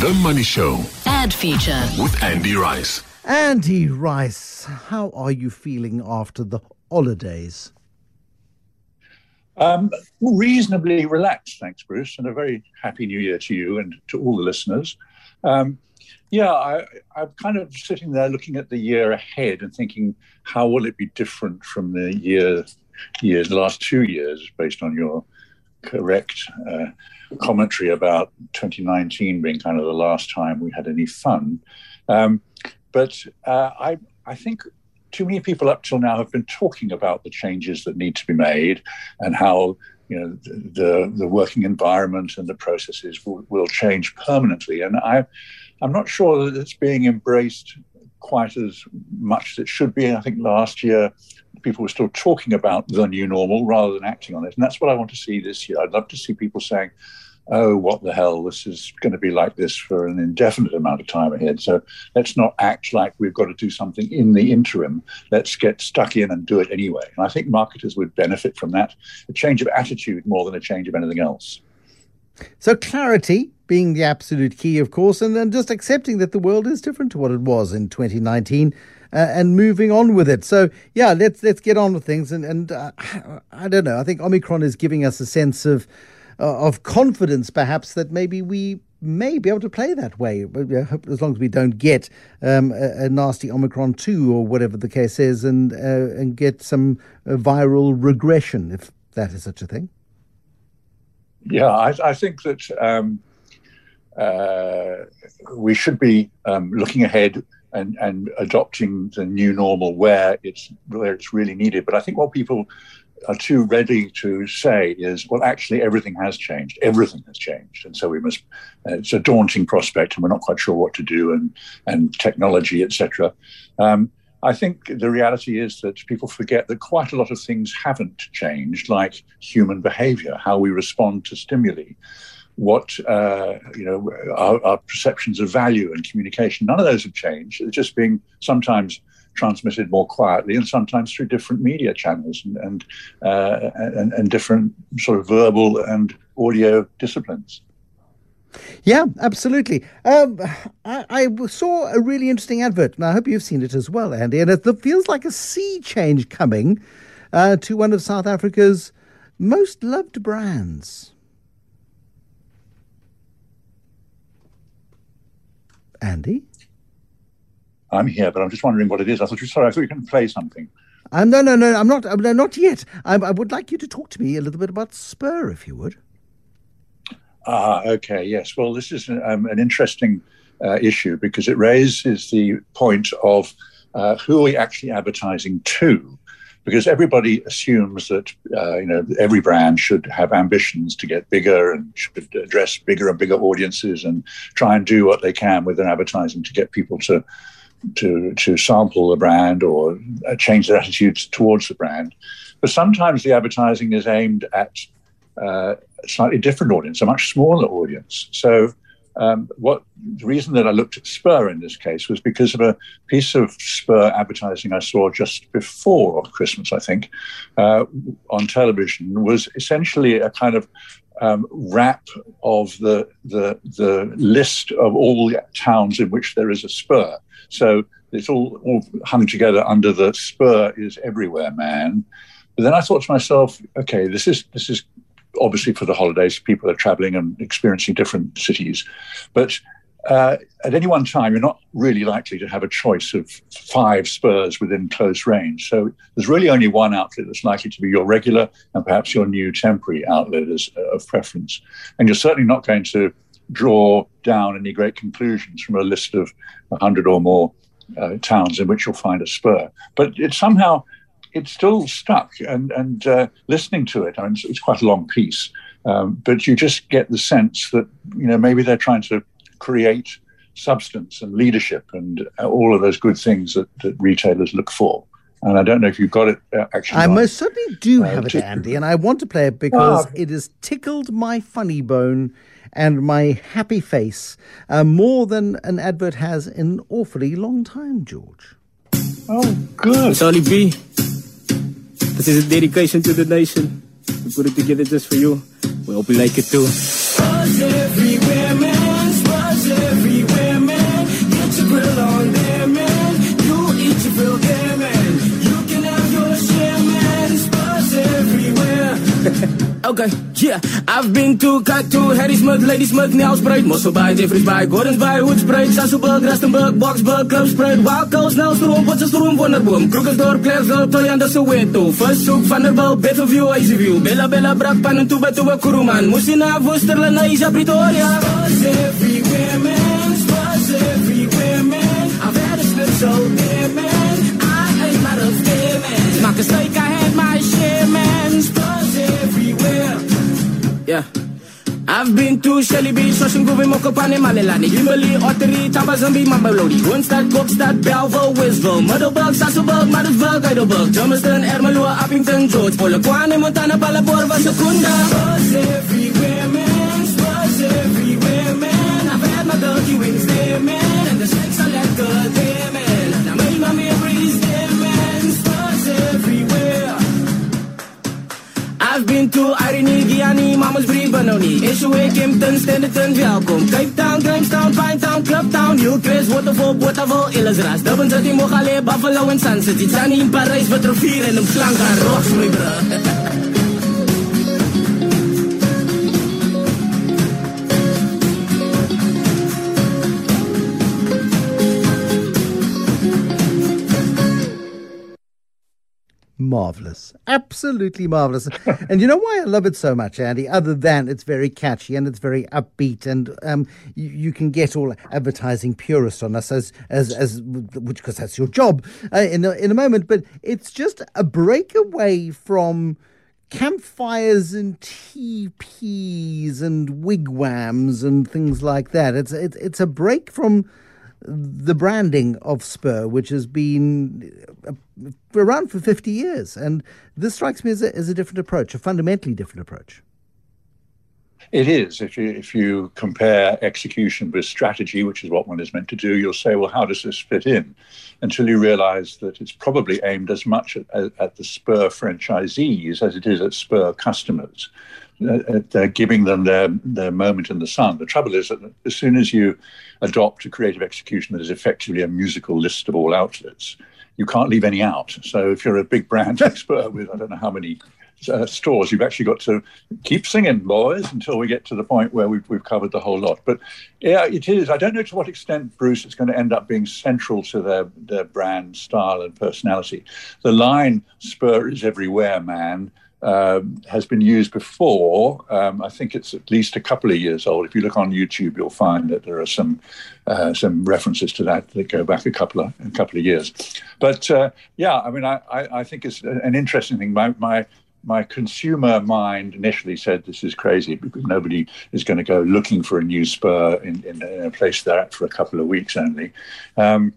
The Money Show Ad feature. with Andy Rice. Andy Rice, how are you feeling after the holidays? Um, reasonably relaxed, thanks, Bruce, and a very happy new year to you and to all the listeners. Um, yeah, I, I'm kind of sitting there looking at the year ahead and thinking, how will it be different from the year, years, the last two years, based on your correct uh, commentary about 2019 being kind of the last time we had any fun. Um, but uh, I, I think too many people up till now have been talking about the changes that need to be made and how you know the the working environment and the processes will, will change permanently. And I, I'm not sure that it's being embraced quite as much as it should be. I think last year people were still talking about the new normal rather than acting on it, and that's what I want to see this year. I'd love to see people saying, oh, what the hell, this is going to be like this for an indefinite amount of time ahead. So let's not act like we've got to do something in the interim. Let's get stuck in and do it anyway. And I think marketers would benefit from that a change of attitude more than a change of anything else. So, clarity being the absolute key, of course, and then just accepting that the world is different to what it was in 2019. Uh, and moving on with it. So yeah, let's let's get on with things. And and uh, I don't know. I think Omicron is giving us a sense of uh, of confidence, perhaps, that maybe we may be able to play that way, as long as we don't get um, a, a, nasty Omicron 2 or whatever the case is, and, uh, and get some uh, viral regression, if that is such a thing. Yeah, I, I think that um, uh, we should be um, looking ahead and, and adopting the new normal where it's where it's really needed. But I think what people are too ready to say is, well, actually, everything has changed. Everything has changed, and so we must. Uh, it's a daunting prospect, and we're not quite sure what to do, and and technology, etc. Um, I think the reality is that people forget that quite a lot of things haven't changed, like human behavior, how we respond to stimuli, what uh, you know, our, our perceptions of value and communication. None of those have changed. They're just being sometimes transmitted more quietly and sometimes through different media channels and and, uh, and, and different sort of verbal and audio disciplines. Yeah, absolutely. Um, I, I, saw a really interesting advert, and I hope you've seen it as well, Andy. And it feels like a sea change coming uh, to one of South Africa's most loved brands. Andy? I'm here, but I'm just wondering what it is. I thought you sorry. I thought you can play something. Um, no, no, no. I'm not. Um, no, not yet. I, I would like you to talk to me a little bit about Spur, if you would. Ah, okay. Yes. Well, this is um, an interesting uh, issue because it raises the point of uh, who are we actually advertising to? Because everybody assumes that uh, you know every brand should have ambitions to get bigger and should address bigger and bigger audiences and try and do what they can with their advertising to get people to to to sample the brand or uh, change their attitudes towards the brand. But sometimes the advertising is aimed at uh, a slightly different audience, a much smaller audience. So. Um, what the reason that I looked at Spur in this case was because of a piece of Spur advertising I saw just before Christmas, I think, uh, on television was essentially a kind of um, wrap of the, the the list of all the towns in which there is a Spur. So it's all, all hung together under the spur is everywhere, man. But then I thought to myself, okay, this is this is obviously for the holidays. People are traveling and experiencing different cities, but uh, at any one time, you're not really likely to have a choice of five spurs within close range. So there's really only one outlet that's likely to be your regular and perhaps your new temporary outlet as, uh, of preference. And you're certainly not going to draw down any great conclusions from a list of 100 or more uh, towns in which you'll find a spur. But it somehow, it's still stuck. And, and uh, listening to it, I mean, it's, it's quite a long piece, um, but you just get the sense that, you know, maybe they're trying to create substance and leadership and uh, all of those good things that, that retailers look for. And I don't know if you've got it uh, actually. I most certainly do uh, have it, Andy, and I want to play it because oh. it has tickled my funny bone and my happy face uh, more than an advert has in an awfully long time, George. Oh, good. Charlie B. This is a dedication to the nation. We put it together just for you. We hope you like it too. Buzz everywhere, man. Buzz everywhere, man. Get your grill on there, man. You eat your grill there, man. You can have your share, man. It's buzz everywhere. Yeah, I've been to Cut to Harrismith, Lady Smith, Nelspruit, Mossel Bay Jeffreys Bay Gordon's Bay Hoedspruit, Sasolburg, Rustenburg, Boxburg, Klipspruit, Wild Coast, Nylstroom, Potchefstroom, Wonderboom, Krugersdorp, Klerksdorp, Toyanda, Soweto, Versoek, Vanderbilt, Bethelview, Easyview, Bella Bella, Brakpan, and Tuba Tuba, Kuruman, Musina, Worcester, Lenasia, Pretoria. Buzz everywhere, man, buzz everywhere, man. I've had a slip so there, man. I ain't out of there, man. Not a mistake, I've been to Shelly Beach, Ocean Grove, Mokopane, Malelane, Kimberley, Ottery, Thabazimbi, Mamelodi, Woonstad, Kokstad, Belleville, Wisville, Middelburg, Sasolburg, Madisburg, Heidelberg, Germiston, Ermelo, Upington, George, Polokwane, Montana, Palaport, Secunda. Buzz everywhere, man, buzz everywhere, man. I've had my dirty wings toe irony Giani mamas brief banoni Issue Kempton Standerton welkom Cape Town Grahamstown Pine Town Club Town Hillcrest Waterfall Botawil Illisras Durban City Mogale Buffalo en Sun City Tannie in Parys wat rivier en omslank aan rots my bro Marvelous. Absolutely marvelous. and you know why I love it so much, Andy? Other than it's very catchy and it's very upbeat, and um, you, you can get all advertising purists on us as as as which because that's your job uh, in a, in a moment. But it's just a breakaway from campfires and teepees and wigwams and things like that. It's it's it's a break from the branding of Spur, which has been uh, around for 50 years. And this strikes me as a, as a different approach, a fundamentally different approach. It is. If you if you compare execution with strategy, which is what one is meant to do, you'll say, well, how does this fit in? Until you realise that it's probably aimed as much at, at, the Spur franchisees as it is at Spur customers. Uh, they're giving them their their moment in the sun. The trouble is that as soon as you adopt a creative execution that is effectively a musical list of all outlets, you can't leave any out. So if you're a big brand expert with I don't know how many uh, stores, you've actually got to keep singing, boys, until we get to the point where we've, we've covered the whole lot. But yeah, it is. I don't know to what extent, Bruce, it's going to end up being central to their, their brand style and personality. The line "Spur is everywhere, man." Um, has been used before. Um, I think it's at least a couple of years old. If you look on YouTube, you'll find that there are some uh, some references to that that go back a couple of a couple of years. But uh, yeah, I mean, I, I, I, think it's an interesting thing. My my my consumer mind initially said this is crazy because nobody is going to go looking for a new spur in, in, in a place they're at for a couple of weeks only. Um,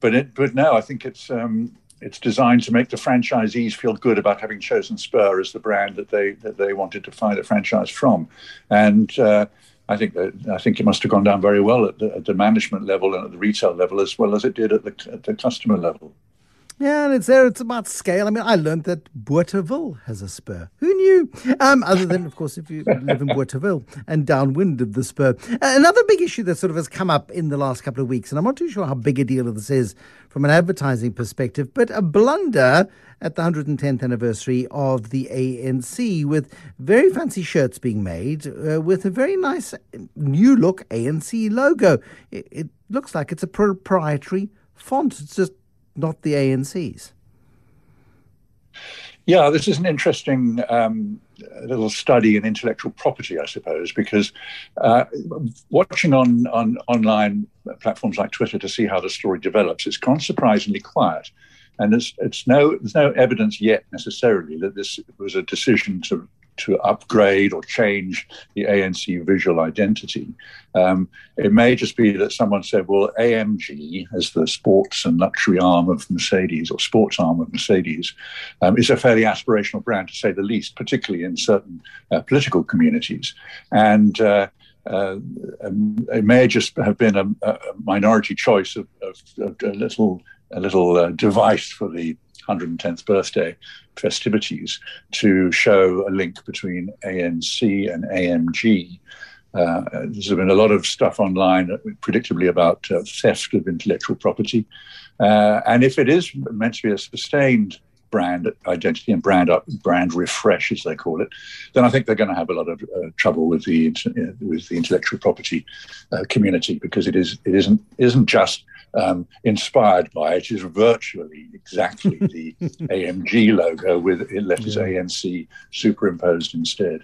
but it, but no, I think it's um, it's designed to make the franchisees feel good about having chosen Spur as the brand that they that they wanted to find a franchise from, and uh, I think that I think it must have gone down very well at the, at the, management level and at the retail level as well as it did at the, at the customer level. Yeah, and it's there. It's about scale. I mean, I learned that Bothaville has a spur. Who knew? Um, other than, of course, if you live in Bothaville and downwind of the spur. Uh, another big issue that sort of has come up in the last couple of weeks, and I'm not too sure how big a deal this is from an advertising perspective, but a blunder at the 110th anniversary of the ANC with very fancy shirts being made uh, with a very nice new look ANC logo. It, it looks like it's a proprietary font. It's just not the ANC's. Yeah, this is an interesting um, little study in intellectual property, I suppose, because uh, watching on, on online platforms like Twitter to see how the story develops, it's gone surprisingly quiet. And it's, it's no, there's no evidence yet necessarily that this was a decision to to upgrade or change the ANC visual identity. Um, it may just be that someone said, well, AMG, as the sports and luxury arm of Mercedes or sports arm of Mercedes, um, is a fairly aspirational brand, to say the least, particularly in certain uh, political communities. And uh, uh, it may just have been a, a minority choice of, of, of, a little a little uh, device for the 110th birthday festivities to show a link between ANC and AMG. Uh, there's been a lot of stuff online, predictably, about uh, theft of intellectual property. Uh, and if it is meant to be a sustained brand identity and brand up, brand refresh, as they call it, then I think they're going to have a lot of uh, trouble with the uh, with the intellectual property uh, community because it is it isn't isn't just um, inspired by it is virtually exactly the AMG logo with letters yeah. ANC superimposed instead.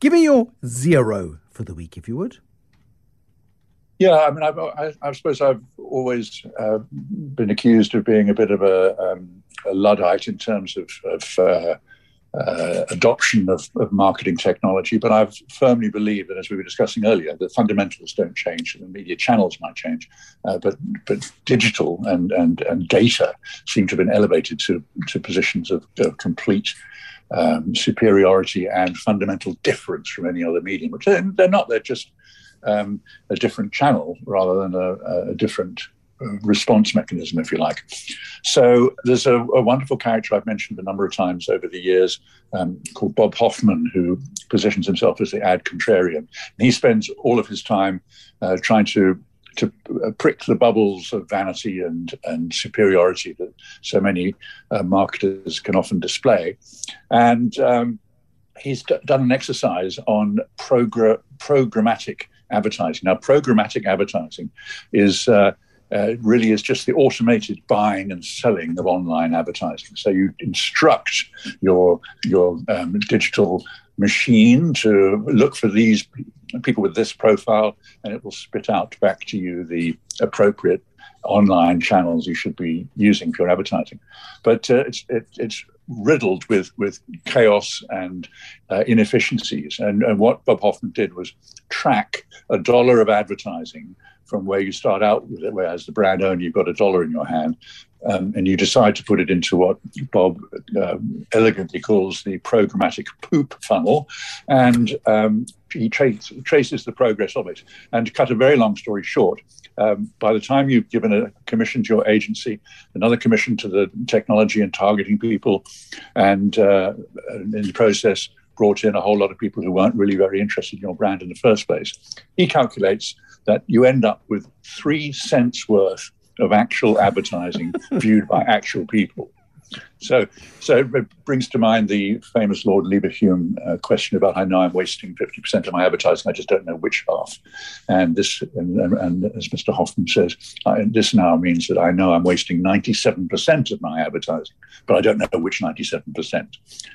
Give me your zero for the week, if you would. Yeah, I mean, I've, I, I suppose I've always uh, been accused of being a bit of a, um, a luddite in terms of, of uh, uh, adoption of, of, marketing technology, but I firmly believe that, as we were discussing earlier, the fundamentals don't change, the media channels might change, uh, but but digital and, and and data seem to have been elevated to to positions of, of complete um, superiority and fundamental difference from any other medium. Which they're, they're not; they're just um, a different channel rather than a, a different response mechanism, if you like. So there's a, a, wonderful character I've mentioned a number of times over the years um, called Bob Hoffman, who positions himself as the ad contrarian. And he spends all of his time uh, trying to to uh, prick the bubbles of vanity and, and superiority that so many uh, marketers can often display. And um, he's d- done an exercise on progr- programmatic advertising. Now, programmatic advertising is uh, uh, really is just the automated buying and selling of online advertising. So you instruct your your um, digital machine to look for these people with this profile, and it will spit out back to you the appropriate online channels you should be using for your advertising. But uh, it's it, it's riddled with with chaos and uh, inefficiencies. And, and what Bob Hoffman did was track a dollar of advertising from where you start out with it, whereas the brand owner, you've got a dollar in your hand, um, and you decide to put it into what Bob um, elegantly calls the programmatic poop funnel, and um, he trace, traces the progress of it. And to cut a very long story short, um, by the time you've given a commission to your agency, another commission to the technology and targeting people, and uh, in the process, brought in a whole lot of people who weren't really very interested in your brand in the first place. He calculates that you end up with three cents worth of actual advertising viewed by actual people. So, so it brings to mind the famous Lord Leverhulme uh, question about I know I'm wasting 50% of my advertising, I just don't know which half. And this, and, and as Mr. Hoffman says, I, this now means that I know I'm wasting 97% of my advertising, but I don't know which 97%.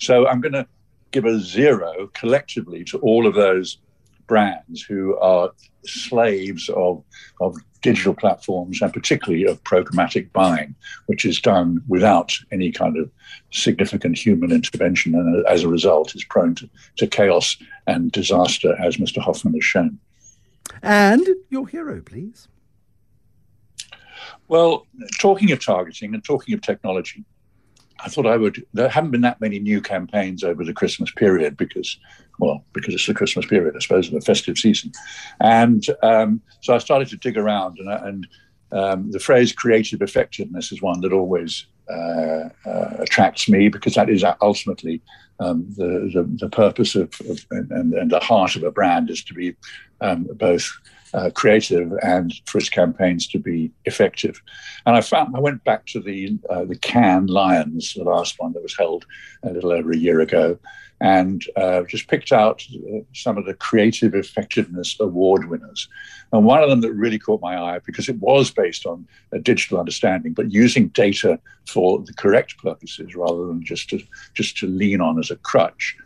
So I'm going to give a zero collectively to all of those brands who are slaves of, of digital platforms and particularly of programmatic buying, which is done without any kind of significant human intervention and uh, as a result is prone to, to chaos and disaster, as Mr. Hoffman has shown. And your hero, please. Well, talking of targeting and talking of technology, I thought I would. There haven't been that many new campaigns over the Christmas period because, well, because it's the Christmas period, I suppose, and the festive season, and um, so I started to dig around, and, and um, the phrase "creative effectiveness" is one that always uh, uh, attracts me because that is ultimately um, the, the, the purpose of, of and, and, the heart of a brand is to be um, both uh, creative and for its campaigns to be effective. And I found I went back to the uh, the Cannes Lions, the last one that was held a little over a year ago, and uh, just picked out uh, some of the creative effectiveness award winners. And one of them that really caught my eye because it was based on a digital understanding, but using data for the correct purposes rather than just to just to lean on as a crutch.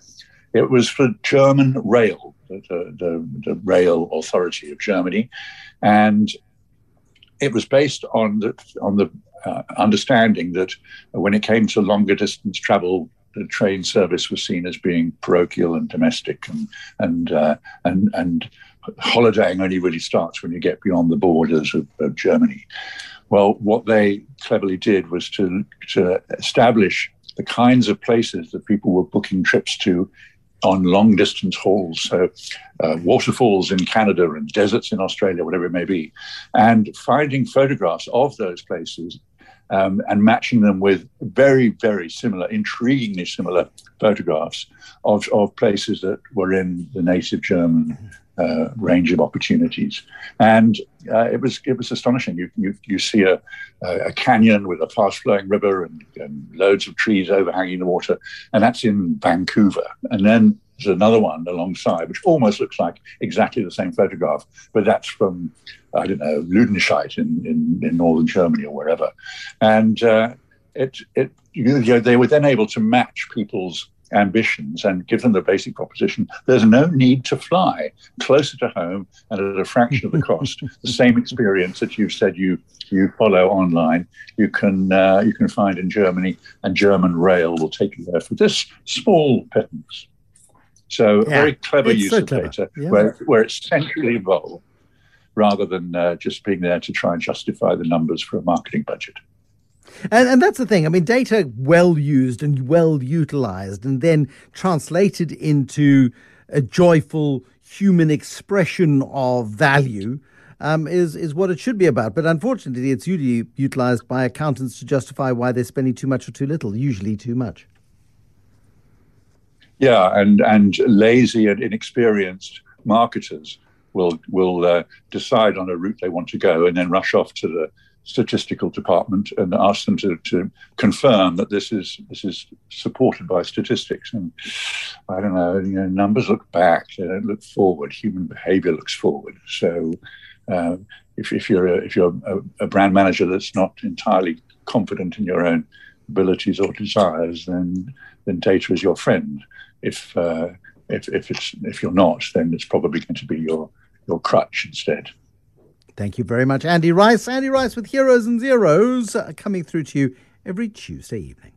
It was for German Rail, the, the, the rail authority of Germany, and it was based on the on the uh, understanding that when it came to longer distance travel, the train service was seen as being parochial and domestic, and and uh, and and holidaying only really starts when you get beyond the borders of, of Germany. Well, what they cleverly did was to to establish the kinds of places that people were booking trips to on long distance hauls, so uh, waterfalls in Canada and deserts in Australia, whatever it may be, and finding photographs of those places um, and matching them with very, very similar, intriguingly similar photographs of, of places that were in the native German uh, range of opportunities. And uh, it was it was astonishing. You you, you see a, a canyon with a fast flowing river and, and, loads of trees overhanging the water, and that's in Vancouver. And then there's another one alongside, which almost looks like exactly the same photograph, but that's from I don't know Ludenscheid in, in, in northern Germany or wherever. And uh, it it you know, they were then able to match people's ambitions and give them the basic proposition there's no need to fly closer to home and at a fraction of the cost. The same experience that you've said you you follow online. You can uh, you can find in germany and german rail will take you there for this small pittance. So yeah, very clever use so of clever. data yeah. where, where it's centrally involved rather than uh, just being there to try and justify the numbers for a marketing budget and, and that's the thing. I mean, data well used and well utilized and then translated into a joyful human expression of value um, is, is what it should be about. But unfortunately, it's usually utilized by accountants to justify why they're spending too much or too little, usually too much. Yeah, and, and lazy and inexperienced marketers will will uh, decide on a route they want to go and then rush off to the statistical department and ask them to, to confirm that this is this is supported by statistics. And I don't know, you know, numbers look back, they don't look forward. Human behavior looks forward. So uh, if, if you're a, if you're a, a, brand manager that's not entirely confident in your own abilities or desires, then then data is your friend. If uh, if if it's if you're not, then it's probably going to be your your crutch instead. Thank you very much, Andy Rice. Andy Rice with Heroes and Zeros uh, coming through to you every Tuesday evening.